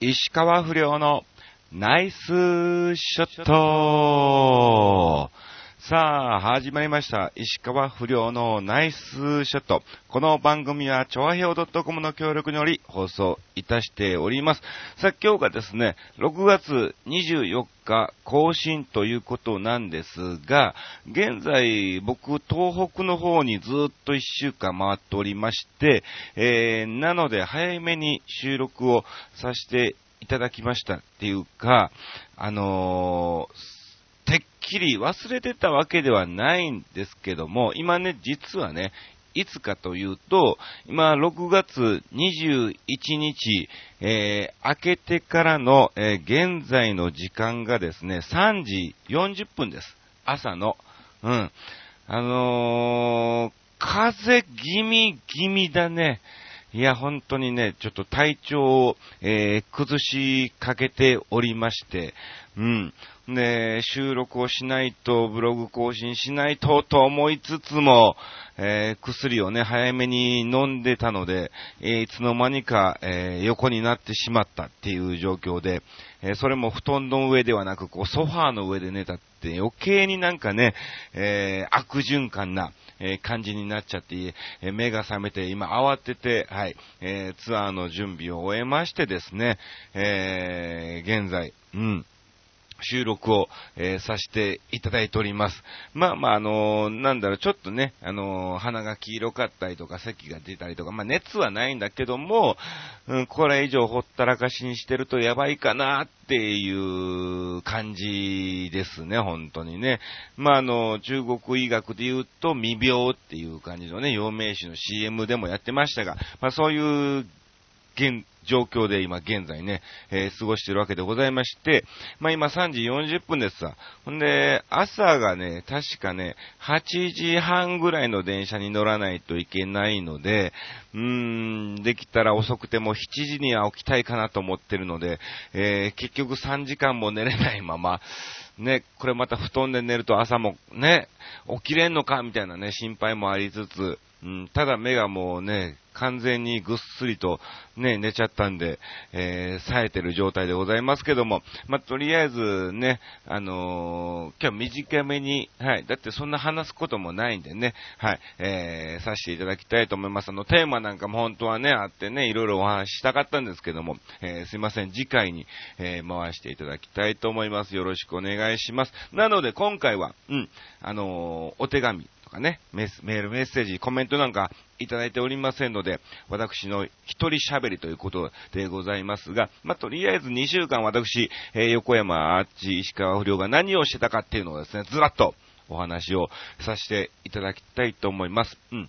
石川不良のナイスショット。さあ、始まりました。石川不良のナイスショット。この番組は、ちょわへお .com の協力により放送いたしております。さあ、今日がですね、6月24日更新ということなんですが、現在、僕、東北の方にずっと1週間回っておりまして、えー、なので、早めに収録をさせていただきましたっていうか、あのーてっきり忘れてたわけではないんですけども、今ね、実はね、いつかというと、今、6月21日、えー、明けてからの、えー、現在の時間がですね、3時40分です。朝の。うん。あのー、風気味気味だね。いや、本当にね、ちょっと体調を、えー、崩しかけておりまして、うん。で、収録をしないと、ブログ更新しないと、と思いつつも、えー、薬をね、早めに飲んでたので、えー、いつの間にか、えー、横になってしまったっていう状況で、えそれも布団の上ではなく、こう、ソファーの上で寝たって余計になんかね、え悪循環な、え感じになっちゃって、え目が覚めて、今慌てて、はい、えツアーの準備を終えましてですね、え現在、うん。収録を、えー、させていただいております。まあまあ、あのー、なんだろう、ちょっとね、あのー、鼻が黄色かったりとか、咳が出たりとか、まあ熱はないんだけども、うん、これ以上ほったらかしにしてるとやばいかなっていう感じですね、本当にね。まああの、中国医学で言うと未病っていう感じのね、陽明酒の CM でもやってましたが、まあそういう現状況で今現在ね、えー、過ごしてるわけでございまして、まあ今3時40分ですわ。ほんで、朝がね、確かね、8時半ぐらいの電車に乗らないといけないので、うーん、できたら遅くても7時には起きたいかなと思ってるので、えー、結局3時間も寝れないまま、ね、これまた布団で寝ると朝もね、起きれんのかみたいなね、心配もありつつ、うん、ただ目がもうね、完全にぐっすりとね、寝ちゃったんで、えー、冴えてる状態でございますけども、まあ、とりあえずね、あのー、今日短めに、はい、だってそんな話すこともないんでね、はい、えー、させていただきたいと思います。あの、テーマなんかも本当はね、あってね、いろいろお話ししたかったんですけども、えー、すいません、次回に、えー、回していただきたいと思います。よろしくお願いします。なので、今回は、うん、あの、お手紙、とかね、メール、メッセージ、コメントなんかいただいておりませんので、私の一人喋りということでございますが、まあ、とりあえず2週間私、えー、横山アーチ石川不良が何をしてたかっていうのをですね、ずらっとお話をさせていただきたいと思います。うん。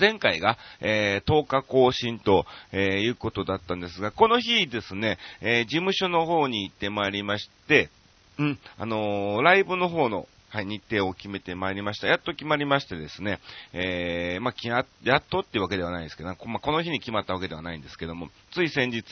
前回が、えー、10日更新と、えー、いうことだったんですが、この日ですね、えー、事務所の方に行ってまいりまして、うん、あのライブの方のはい、日程を決めてまいりました。やっと決まりましてですね、えー、まあ、や、やっとっていうわけではないですけど、まあ、この日に決まったわけではないんですけども、つい先日、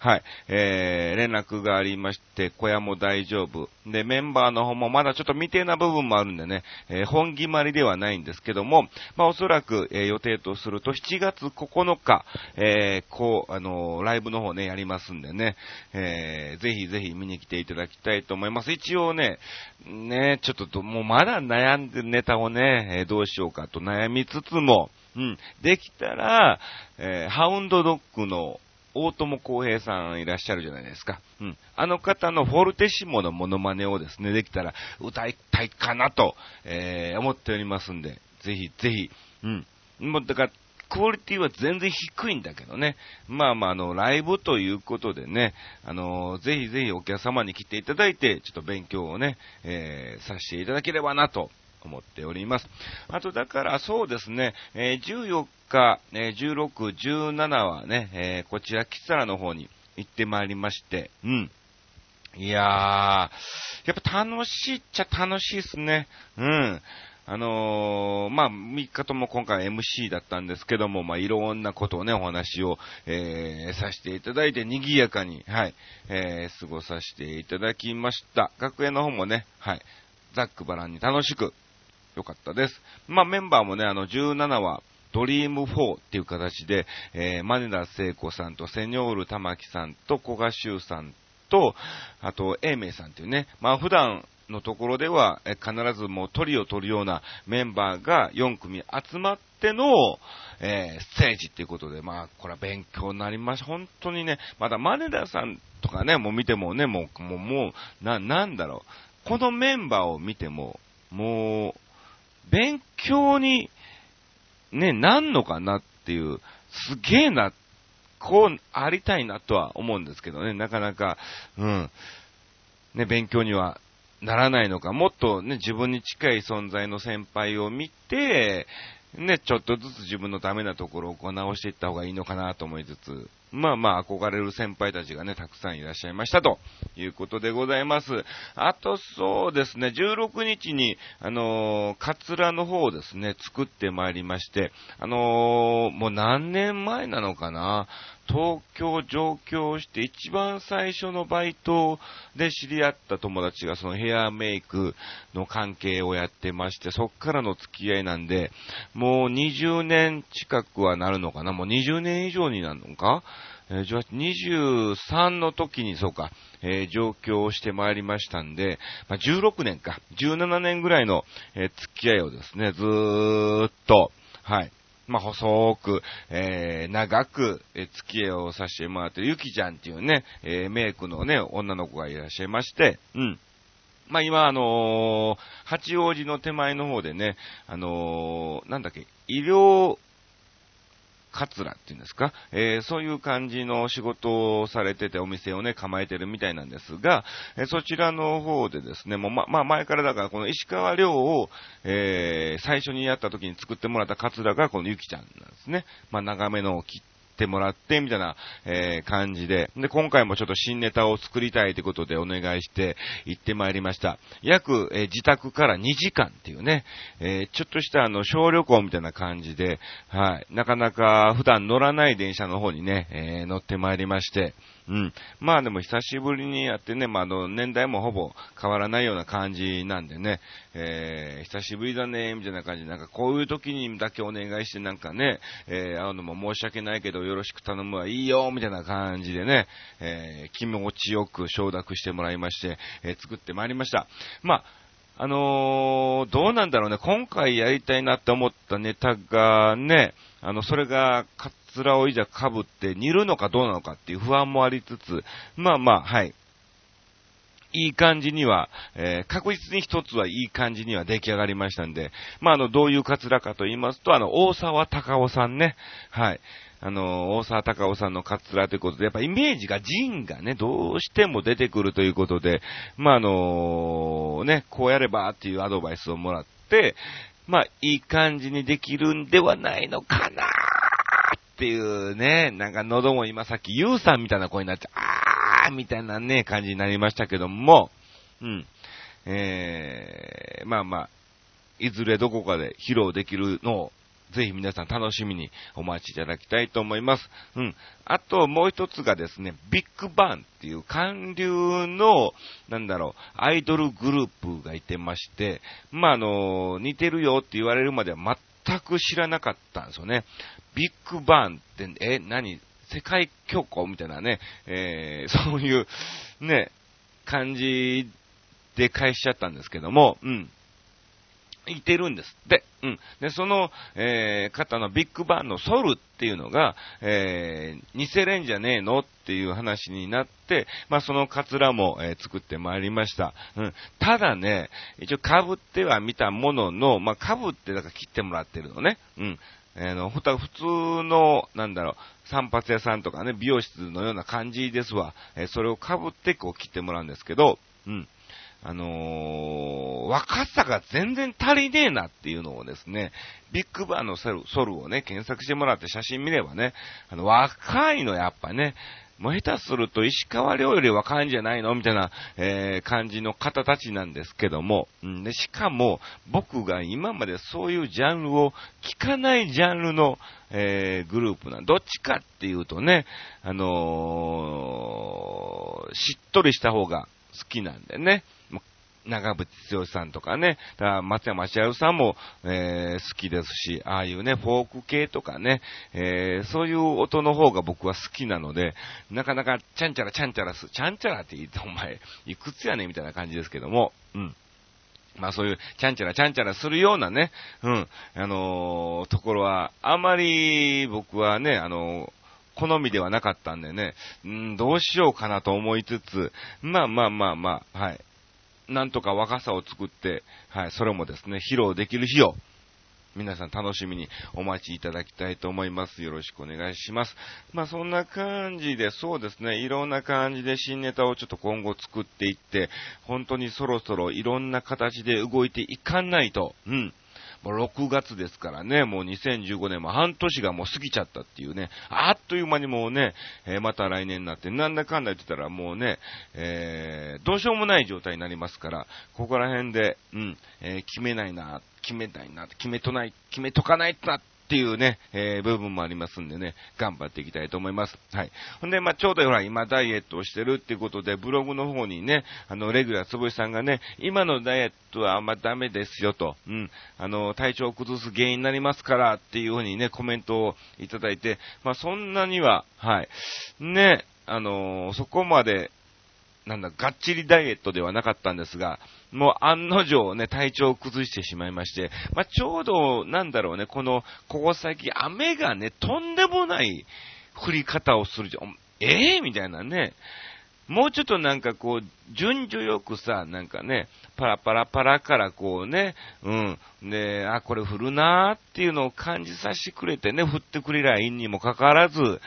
はい、えー、連絡がありまして、小屋も大丈夫。で、メンバーの方もまだちょっと未定な部分もあるんでね、えー、本決まりではないんですけども、まあ、おそらく、えー、予定とすると7月9日、えー、こう、あのー、ライブの方ね、やりますんでね、えー、ぜひぜひ見に来ていただきたいと思います。一応ね、ね、ちょっともうまだ悩んでネタをね、えー、どうしようかと悩みつつも、うん、できたら、えー、ハウンドドッグの大友康平さんいらっしゃるじゃないですか。うん。あの方のフォルテシモのモノマネをですね、できたら歌いたいかなと、えー、思っておりますんで、ぜひぜひ、うん。もうだから、クオリティは全然低いんだけどね。まあまあ、あの、ライブということでね、あの、ぜひぜひお客様に来ていただいて、ちょっと勉強をね、えー、させていただければなと思っております。あと、だからそうですね、え、14日、え、16、17はね、え、こちら、キサラの方に行ってまいりまして、うん。いやー、やっぱ楽しいっちゃ楽しいっすね。うん。あのー、まあ、3日とも今回 MC だったんですけども、まあ、いろんなことをね、お話を、えー、させていただいて、賑やかに、はい、えー、過ごさせていただきました。学園の方もね、はい、ざっくばらんに楽しく、よかったです。まあ、メンバーもね、あの、17話、ドリーム4っていう形で、えー、マネダ聖子さんとセニョール玉木さんと古賀修さんと、あと、英明さんっていうね、まあ普段のところでは、え必ずもう鳥を取るようなメンバーが4組集まっての、えー、ステージっていうことで、まあ、これは勉強になりました。本当にね、まだマネダさんとかね、もう見てもね、もう、もう、もう、な、なんだろう。このメンバーを見ても、もう、勉強に、ね、なんのかなっていう、すげえな、こうありたいなとは思うんですけどね、なかなか、うん、ね、勉強にはならないのか、もっとね、自分に近い存在の先輩を見て、ね、ちょっとずつ自分のダメなところをこう直していった方がいいのかなと思いつつ、まあまあ憧れる先輩たちがね、たくさんいらっしゃいましたということでございます。あとそうですね、16日に、あのー、カツラの方をですね、作ってまいりまして、あのー、もう何年前なのかな、東京上京して一番最初のバイトで知り合った友達がそのヘアメイクの関係をやってまして、そっからの付き合いなんで、もう20年近くはなるのかな？もう20年以上になるのか？え、23の時にそうか、えー、上京してまいりましたんで、まあ、16年か、17年ぐらいの、えー、付き合いをですね、ずーっと、はい、まあ、細く、えー、長く、え、付き合いをさせてもらってる、ゆきちゃんっていうね、えー、メイクのね、女の子がいらっしゃいまして、うん。まあ、今、あのー、八王子の手前の方でね、あのー、なんだっけ、医療、カツラっていうんですか、えー、そういう感じの仕事をされててお店をね、構えてるみたいなんですが、えー、そちらの方でですね、もうま、まあ前からだからこの石川遼を、えー、最初にやった時に作ってもらったカツラがこのゆきちゃんなんですね。まあ長めのを切って、もらって、みたいな、えー、感じで。で、今回もちょっと新ネタを作りたいということでお願いして行ってまいりました。約、えー、自宅から2時間っていうね、えー、ちょっとしたあの、小旅行みたいな感じで、はい、なかなか普段乗らない電車の方にね、え乗ってまいりまして、うん。まあでも久しぶりにやってね、まあの、年代もほぼ変わらないような感じなんでね、えー、久しぶりだね、みたいな感じで、なんかこういう時にだけお願いしてなんかね、えー、会うのも申し訳ないけどよろしく頼むわ、いいよ、みたいな感じでね、えー、気持ちよく承諾してもらいまして、えー、作ってまいりました。まあ、あのー、どうなんだろうね、今回やりたいなって思ったネタがね、あの、それが、カツラをいざ被って煮るのかどうなのかっていう不安もありつつ、まあまあ、はい。いい感じには、えー、確実に一つはいい感じには出来上がりましたんで、まあ、あの、どういうカツラかと言いますと、あの、大沢隆夫さんね、はい。あの、大沢隆夫さんのカツラということで、やっぱイメージが、ジンがね、どうしても出てくるということで、まあ、あのね、こうやればっていうアドバイスをもらって、まあ、いい感じにできるんではないのかなっていうね、なんか喉も今さっきユウさんみたいな声になっちゃう、あーみたいなね、感じになりましたけども、うん。えー、まあまあ、いずれどこかで披露できるのをぜひ皆さん楽しみにお待ちいただきたいと思います。うん。あともう一つがですね、ビッグバンっていう韓流の、なんだろう、アイドルグループがいてまして、まあ、あの、似てるよって言われるまでは全く知らなかったんですよね。ビッグバンって、え、何？世界恐慌みたいなね、えー、そういう、ね、感じで返しちゃったんですけども、うん。いてるんです。で、うん。で、その、えー、方のビッグバンのソルっていうのが、えー、似せれんじゃねえのっていう話になって、まあ、そのカツラも、えー、作ってまいりました。うん。ただね、一応被っては見たものの、まあ、被ってだから切ってもらってるのね。うん。えー、の、普通の、なんだろう、散髪屋さんとかね、美容室のような感じですわ。えー、それを被ってこう切ってもらうんですけど、うん。あのー、若さが全然足りねえなっていうのをですね、ビッグバーのソルソルをね、検索してもらって写真見ればね、あの、若いのやっぱね、もう下手すると石川遼より若いんじゃないのみたいな、えー、感じの方たちなんですけども、んで、しかも僕が今までそういうジャンルを聞かないジャンルの、えー、グループなどっちかっていうとね、あのー、しっとりした方が好きなんでね。長渕剛さんとかね、だから松山千春さんも、えー、好きですし、ああいうね、フォーク系とかね、えー、そういう音の方が僕は好きなので、なかなかちゃんちゃらちゃんちゃらす、ちゃんちゃらって言ってお前、いくつやねみたいな感じですけども、うん。まあそういう、ちゃんちゃらちゃんちゃらするようなね、うん、あのー、ところは、あまり僕はね、あのー好みではなかったんでね、うん、どうしようかなと思いつつ、まあまあまあまあ、はい。なんとか若さを作って、はい、それもですね、披露できる日を、皆さん楽しみにお待ちいただきたいと思います。よろしくお願いします。まあそんな感じで、そうですね、いろんな感じで新ネタをちょっと今後作っていって、本当にそろそろいろんな形で動いていかないと、うん。もう6月ですからね、もう2015年も半年がもう過ぎちゃったっていうね、あっという間にもうね、えー、また来年になって、なんだかんだ言ってたらもうね、えー、どうしようもない状態になりますから、ここら辺で、うん、えー、決めないな、決めたいな、決めとない、決めとかないとなってっていうね、えー、部分もありますんでね、頑張っていきたいと思います。はい。ほんで、まあ、ちょうどほら、今ダイエットをしてるっていうことで、ブログの方にね、あの、レギュラーつぶしさんがね、今のダイエットはあんまダメですよと、うん、あの、体調を崩す原因になりますからっていうふうにね、コメントをいただいて、まあ、そんなには、はい。ね、あのそこまでなんだ、がっちりダイエットではなかったんですが、もう案の定ね、体調を崩してしまいまして、まあ、ちょうど、なんだろうね、この、ここ最近雨がね、とんでもない降り方をするじゃん。ええー、みたいなね。もうちょっとなんかこう、順序よくさ、なんかね、パラパラパラからこうね、うん。で、あ、これ降るなーっていうのを感じさせてくれてね、降ってくれりゃいいにもかかわらず、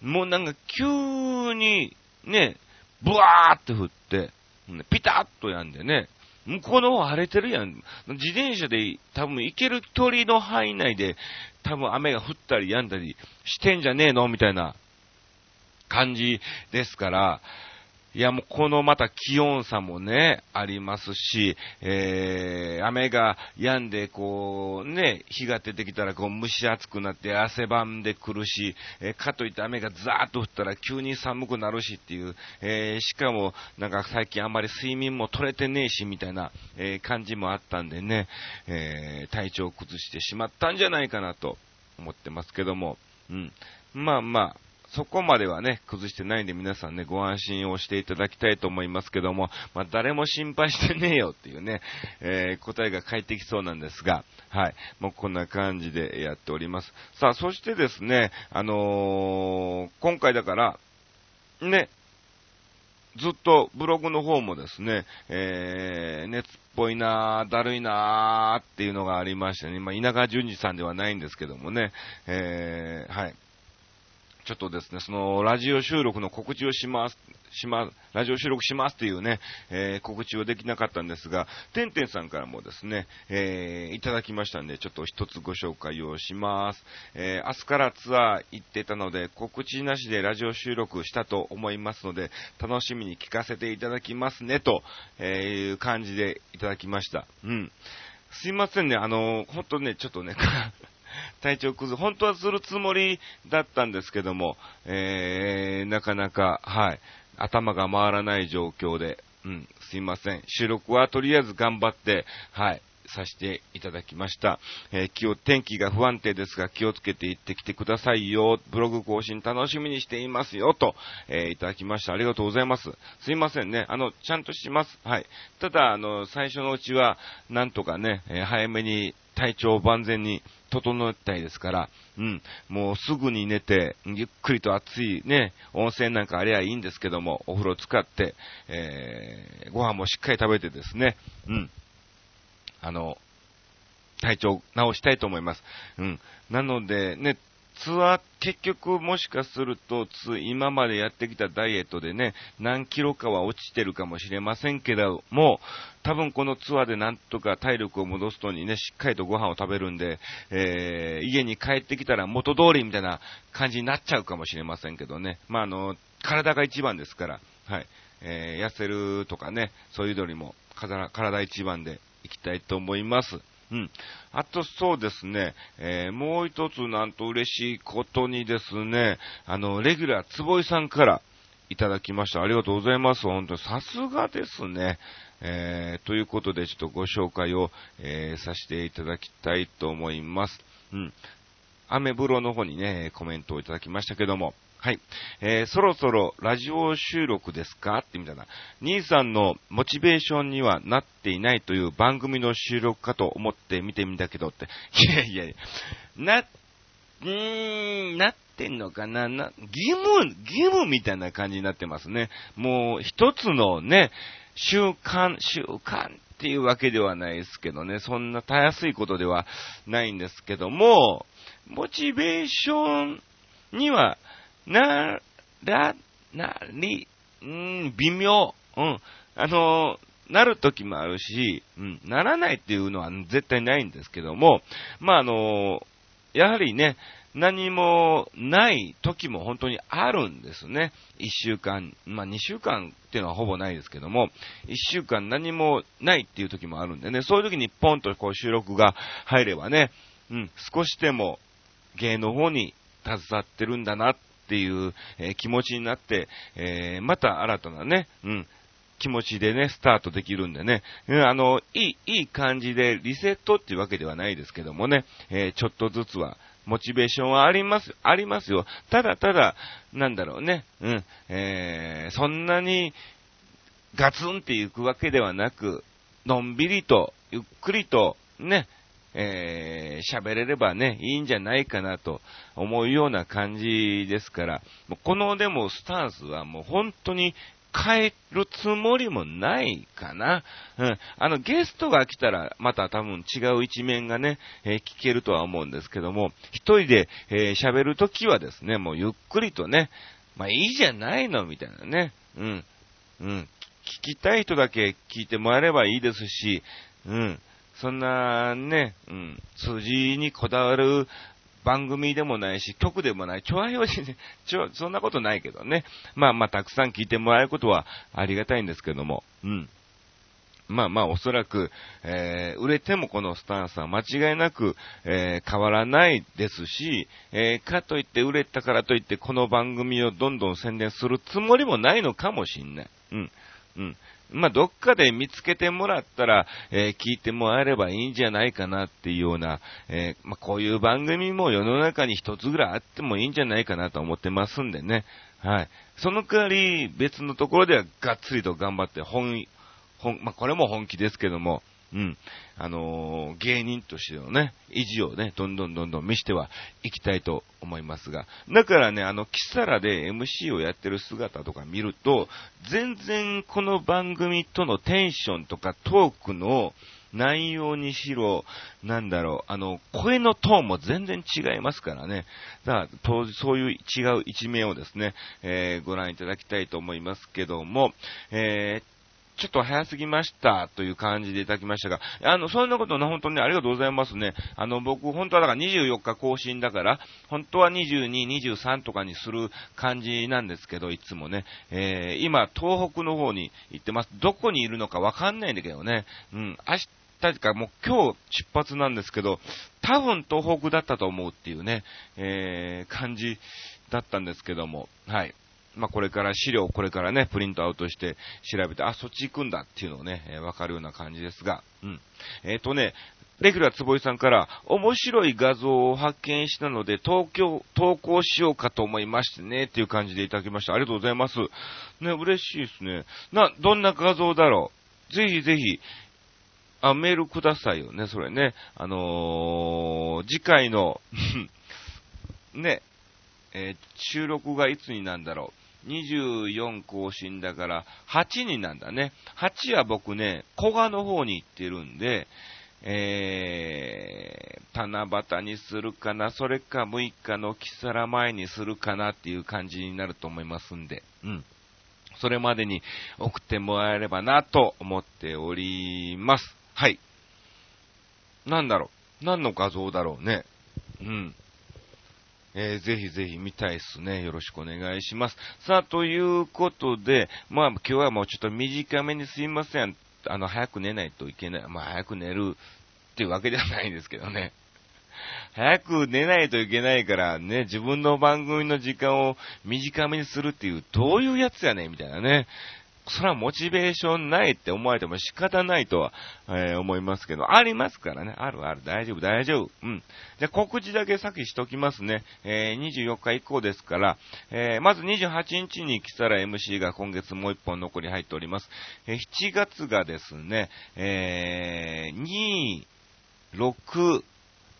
もうなんか急に、ね、ブワーって降って、ピタッとやんでね、向こうの方荒れてるやん。自転車で多分行ける距離の範囲内で多分雨が降ったりやんだりしてんじゃねえの？みたいな感じですから、いや、もうこのまた気温差もね、ありますし、えー、雨が止んで、こう、ね、日が出てきたら、こう、蒸し暑くなって汗ばんでくるし、えー、かといって雨がザーッと降ったら急に寒くなるしっていう、えー、しかも、なんか最近あんまり睡眠も取れてねえし、みたいな、え、感じもあったんでね、えー、体調を崩してしまったんじゃないかなと思ってますけども、うん。まあまあ、そこまではね、崩してないんで皆さんね、ご安心をしていただきたいと思いますけども、まあ、誰も心配してねえよっていうね、えー、答えが返ってきそうなんですが、はい。もうこんな感じでやっております。さあ、そしてですね、あのー、今回だから、ね、ずっとブログの方もですね、えー、熱っぽいなだるいなっていうのがありましてね、まあ、稲川淳二さんではないんですけどもね、えー、はい。ちょっとですね、その、ラジオ収録の告知をします、しま、ラジオ収録しますっていうね、えー、告知をできなかったんですが、てんてんさんからもですね、えー、いただきましたんで、ちょっと一つご紹介をします。えー、明日からツアー行ってたので、告知なしでラジオ収録したと思いますので、楽しみに聞かせていただきますね、と、えいう感じでいただきました。うん。すいませんね、あの、ほんとね、ちょっとね、体調崩す、本当はするつもりだったんですけども、えー、なかなか、はい、頭が回らない状況で、うん、すいません。収録はとりあえず頑張って、はい、させていただきました。えー、気を、天気が不安定ですが気をつけて行ってきてくださいよ。ブログ更新楽しみにしていますよ。と、えー、いただきました。ありがとうございます。すいませんね。あの、ちゃんとします。はい。ただ、あの、最初のうちは、なんとかね、えー、早めに体調を万全に整えたいですから、うん、もうすぐに寝て、ゆっくりと暑いね、温泉なんかありゃいいんですけども、お風呂使って、えー、ご飯もしっかり食べてですね、うん、あの、体調直したいと思います。うん。なので、ね、ツアー、結局もしかすると、今までやってきたダイエットでね、何キロかは落ちてるかもしれませんけども、多分このツアーでなんとか体力を戻すとにね、しっかりとご飯を食べるんで、えー、家に帰ってきたら元通りみたいな感じになっちゃうかもしれませんけどね。まあ、あの、体が一番ですから、はい。えー、痩せるとかね、そういうよりも、体一番でいきたいと思います。うん。あとそうですね、えー、もう一つなんと嬉しいことにですね、あの、レギュラー坪井さんから、いただきました。ありがとうございます。本当さすがですね。えー、ということで、ちょっとご紹介を、えー、させていただきたいと思います。うん。アメブロの方にね、コメントをいただきましたけども、はい。えー、そろそろラジオ収録ですか？ってみたいな。兄さんのモチベーションにはなっていないという番組の収録かと思って見てみたけどって。いやいやいや、な、うーん、なってんのかな？な、義務、義務みたいな感じになってますね。もう一つのね、習慣、習慣っていうわけではないですけどね、そんなたやすいことではないんですけども、モチベーションにはな、ら、な、り、うん、微妙。うん。あの、なる時もあるし、うん、ならないっていうのは絶対ないんですけども、まあ、あの、やはりね、何もない時も本当にあるんですね。一週間、まあ二週間っていうのはほぼないですけども、一週間何もないっていう時もあるんでね、そういう時にポンとこう収録が入ればね、うん、少しでも芸の方に携わってるんだなっっていう、え、気持ちになって、え、また新たなね、うん、気持ちでね、スタートできるんでね、うん、あの、いい、いい感じでリセットっていうわけではないですけどもね、え、ちょっとずつは、モチベーションはあります、ありますよ。ただただ、なんだろうね、うん、えー、そんなにガツンっていくわけではなく、のんびりと、ゆっくりと、ね、えー、喋れればね、いいんじゃないかなと思うような感じですから、このでもスタンスはもう本当に変えるつもりもないかな。うん。あの、ゲストが来たら、また多分違う一面がね、えー、聞けるとは思うんですけども、一人で喋、えー、るときはですね、もうゆっくりとね、まあいいじゃないの、みたいなね。うん。うん。聞きたい人だけ聞いてもらえればいいですし、うん。そんなね、うん、数字にこだわる番組でもないし、曲でもない、ちょわよしね、ちょ、そんなことないけどね。まあまあ、たくさん聞いてもらえることはありがたいんですけども、うん。まあまあ、おそらく、えー、売れてもこのスタンスは間違いなく、えー、変わらないですし、えー、かといって売れたからといってこの番組をどんどん宣伝するつもりもないのかもしんない。うん。うん。まあ、どっかで見つけてもらったら、えー、聞いてもらえればいいんじゃないかなっていうような、えー、まあ、こういう番組も世の中に一つぐらいあってもいいんじゃないかなと思ってますんでね。はい。その代わり、別のところではがっつりと頑張って本、本、まあ、これも本気ですけども、うん。あのー、芸人としてのね、意地をね、どんどんどんどん見してはいきたいと思いますが、だからね、あの、キサラで MC をやってる姿とか見ると、全然この番組とのテンションとかトークの内容にしろ、なんだろう、あの、声のトーンも全然違いますからね。だから、そういう違う一面をですね、えー、ご覧いただきたいと思いますけども、えー、ちょっと早すぎましたという感じでいただきましたが、あの、そんなことね、本当にありがとうございますね。あの、僕、本当はだから24日更新だから、本当は22、23とかにする感じなんですけど、いつもね。えー、今、東北の方に行ってます。どこにいるのかわかんないんだけどね。うん、明日、とかもう今日出発なんですけど、多分東北だったと思うっていうね、えー、感じだったんですけども、はい。まあ、これから資料をこれからね、プリントアウトして調べて、あ、そっち行くんだっていうのをね、えー、わかるような感じですが、うん。えっ、ー、とね、レギュラー坪井さんから、面白い画像を発見したので、東京、投稿しようかと思いましてね、っていう感じでいただきました。ありがとうございます。ね、嬉しいですね。な、どんな画像だろうぜひぜひ、あ、メールくださいよね、それね。あのー、次回の ね、えー、収録がいつになんだろう。24更新だから、8になんだね。8は僕ね、古賀の方に行ってるんで、えー、七夕にするかな、それか6日の木更前にするかなっていう感じになると思いますんで、うん。それまでに送ってもらえればなと思っております。はい。なんだろう何の画像だろうね。うん。えー、ぜひぜひ見たいっすね。よろしくお願いします。さあ、ということで、まあ、今日はもうちょっと短めにすいません。あの、早く寝ないといけない。まあ、早く寝るっていうわけではないんですけどね。早く寝ないといけないからね、自分の番組の時間を短めにするっていう、どういうやつやねみたいなね。それはモチベーションないって思われても仕方ないとは、えー、思いますけど、ありますからね。あるある。大丈夫、大丈夫。うん。じゃ告知だけ先しときますね。えー、24日以降ですから、えー、まず28日に来たら MC が今月もう一本残り入っております。えー、7月がですね、えー、2、6、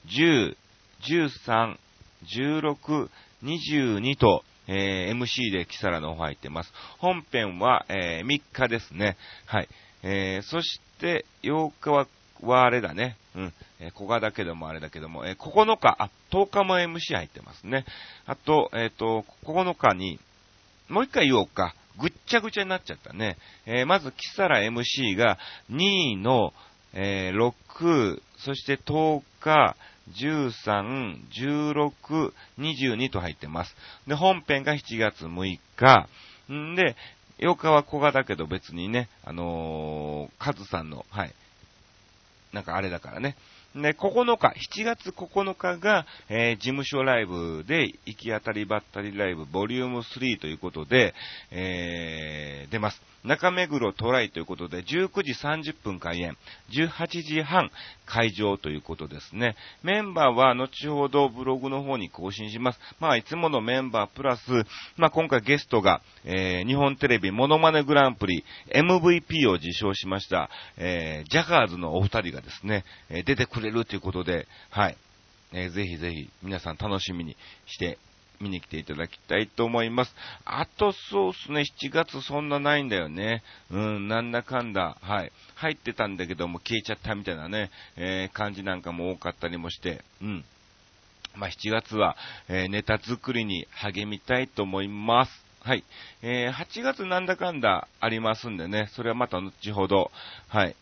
10、13、16、22と、えー、MC でキサラの方入ってます。本編は、えー、3日ですね。はい。えー、そして、8日は、はあれだね。うん。えー、小賀だけどもあれだけども、えー、9日、あ、10日も MC 入ってますね。あと、えっ、ー、と、9日に、もう一回言おうか。ぐっちゃぐちゃになっちゃったね。えー、まず、キサラ MC が2位の、えー、6、そして10日、13、16、22と入ってます。で、本編が7月6日。んで、8日は小賀だけど別にね、あのー、カズさんの、はい。なんかあれだからね。で、9日、7月9日が、えー、事務所ライブで、行き当たりばったりライブ、ボリューム3ということで、えー、出ます。中目黒トライということで、19時30分開演、18時半会場ということですね。メンバーは後ほどブログの方に更新します。まあ、いつものメンバープラス、まあ、今回ゲストが、えー、日本テレビモノマネグランプリ MVP を受賞しました、えー、ジャガーズのお二人がですね、えー、出てくれるということで、はい。えー、ぜひぜひ皆さん楽しみにして見に来ていただきたいと思います。あとそうっすね、7月そんなないんだよね。うん、なんだかんだ、はい。入ってたんだけども消えちゃったみたいなね、えー、感じなんかも多かったりもして、うん。まあ、7月は、えー、ネタ作りに励みたいと思います。はい。えー、8月なんだかんだありますんでね、それはまた後ほど、はい。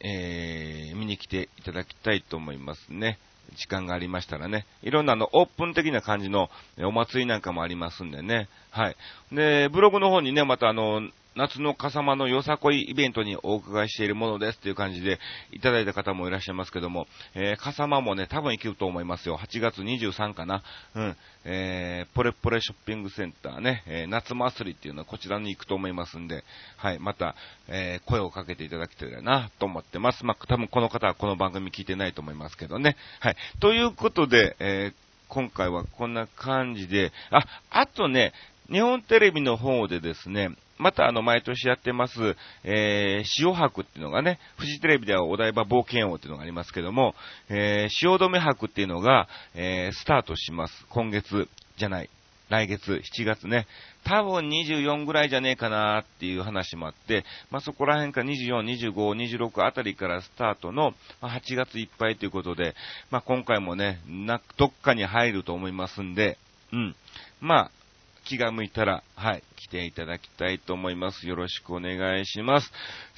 えー、見に来ていただきたいと思いますね。時間がありましたらね、いろんなあの、オープン的な感じのお祭りなんかもありますんでね、はい。で、ブログの方にね、またあの、夏の笠間のよさこいイベントにお伺いしているものですっていう感じでいただいた方もいらっしゃいますけども、えー、笠間もね、多分行けると思いますよ。8月23かな。うん。えー、ポレポレショッピングセンターね、えー、夏祭りっていうのはこちらに行くと思いますんで、はい、また、えー、声をかけていただきたいなと思ってます。まあ、多分この方はこの番組聞いてないと思いますけどね。はい。ということで、えー、今回はこんな感じで、あ、あとね、日本テレビの方でですね、またあの、毎年やってます、えー、潮博っていうのがね、フジテレビではお台場冒険王っていうのがありますけども、えー、汐留博っていうのが、えー、スタートします。今月じゃない。来月、7月ね。多分24ぐらいじゃねえかなっていう話もあって、まあ、そこら辺か24、25、26あたりからスタートの、まあ、8月いっぱいということで、まあ、今回もね、な、どっかに入ると思いますんで、うん。まあ、気が向いたら、はい、来ていただきたいと思います。よろしくお願いします。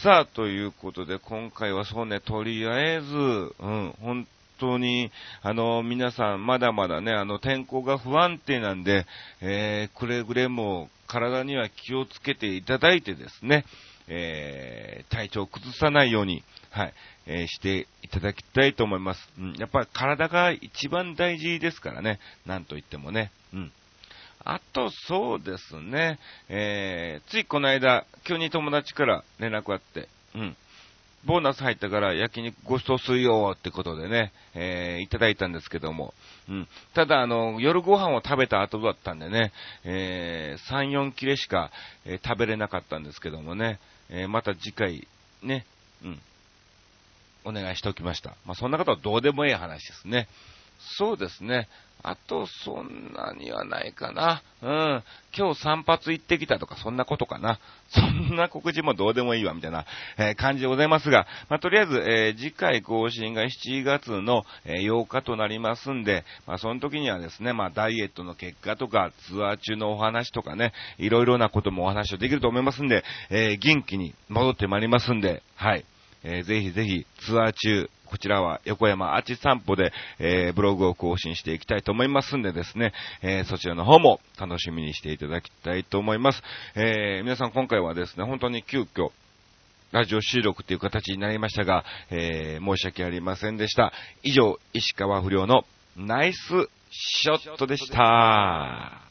さあ、ということで、今回はそうね、とりあえず、うん、本当に、あの、皆さん、まだまだね、あの、天候が不安定なんで、えー、くれぐれも体には気をつけていただいてですね、えー、体調を崩さないように、はい、えー、していただきたいと思います。うん、やっぱり体が一番大事ですからね、なんと言ってもね。うん。あと、そうですね、えー、ついこの間、急に友達から連絡あって、うん。ボーナス入ったから焼肉ご馳走するよってことでね、えー、いただいたんですけども、うん。ただ、あの、夜ご飯を食べた後だったんでね、えー、3、4切れしか、えー、食べれなかったんですけどもね、えー、また次回、ね、うん。お願いしておきました。まあ、そんなことはどうでもいい話ですね。そうですね。あと、そんなにはないかな。うん。今日散髪行ってきたとか、そんなことかな。そんな告知もどうでもいいわ、みたいな、えー、感じでございますが、まあ、とりあえず、えー、次回更新が7月の、えー、8日となりますんで、まあ、その時にはですね、まあ、ダイエットの結果とか、ツアー中のお話とかね、いろいろなこともお話をできると思いますんで、え元気に戻ってまいりますんで、はい。えぜひぜひ、ツアー中、こちらは横山アーチ散歩で、えー、ブログを更新していきたいと思いますんでですね、えー、そちらの方も楽しみにしていただきたいと思います。えー、皆さん今回はですね、本当に急遽、ラジオ収録という形になりましたが、えー、申し訳ありませんでした。以上、石川不良のナイスショットでした。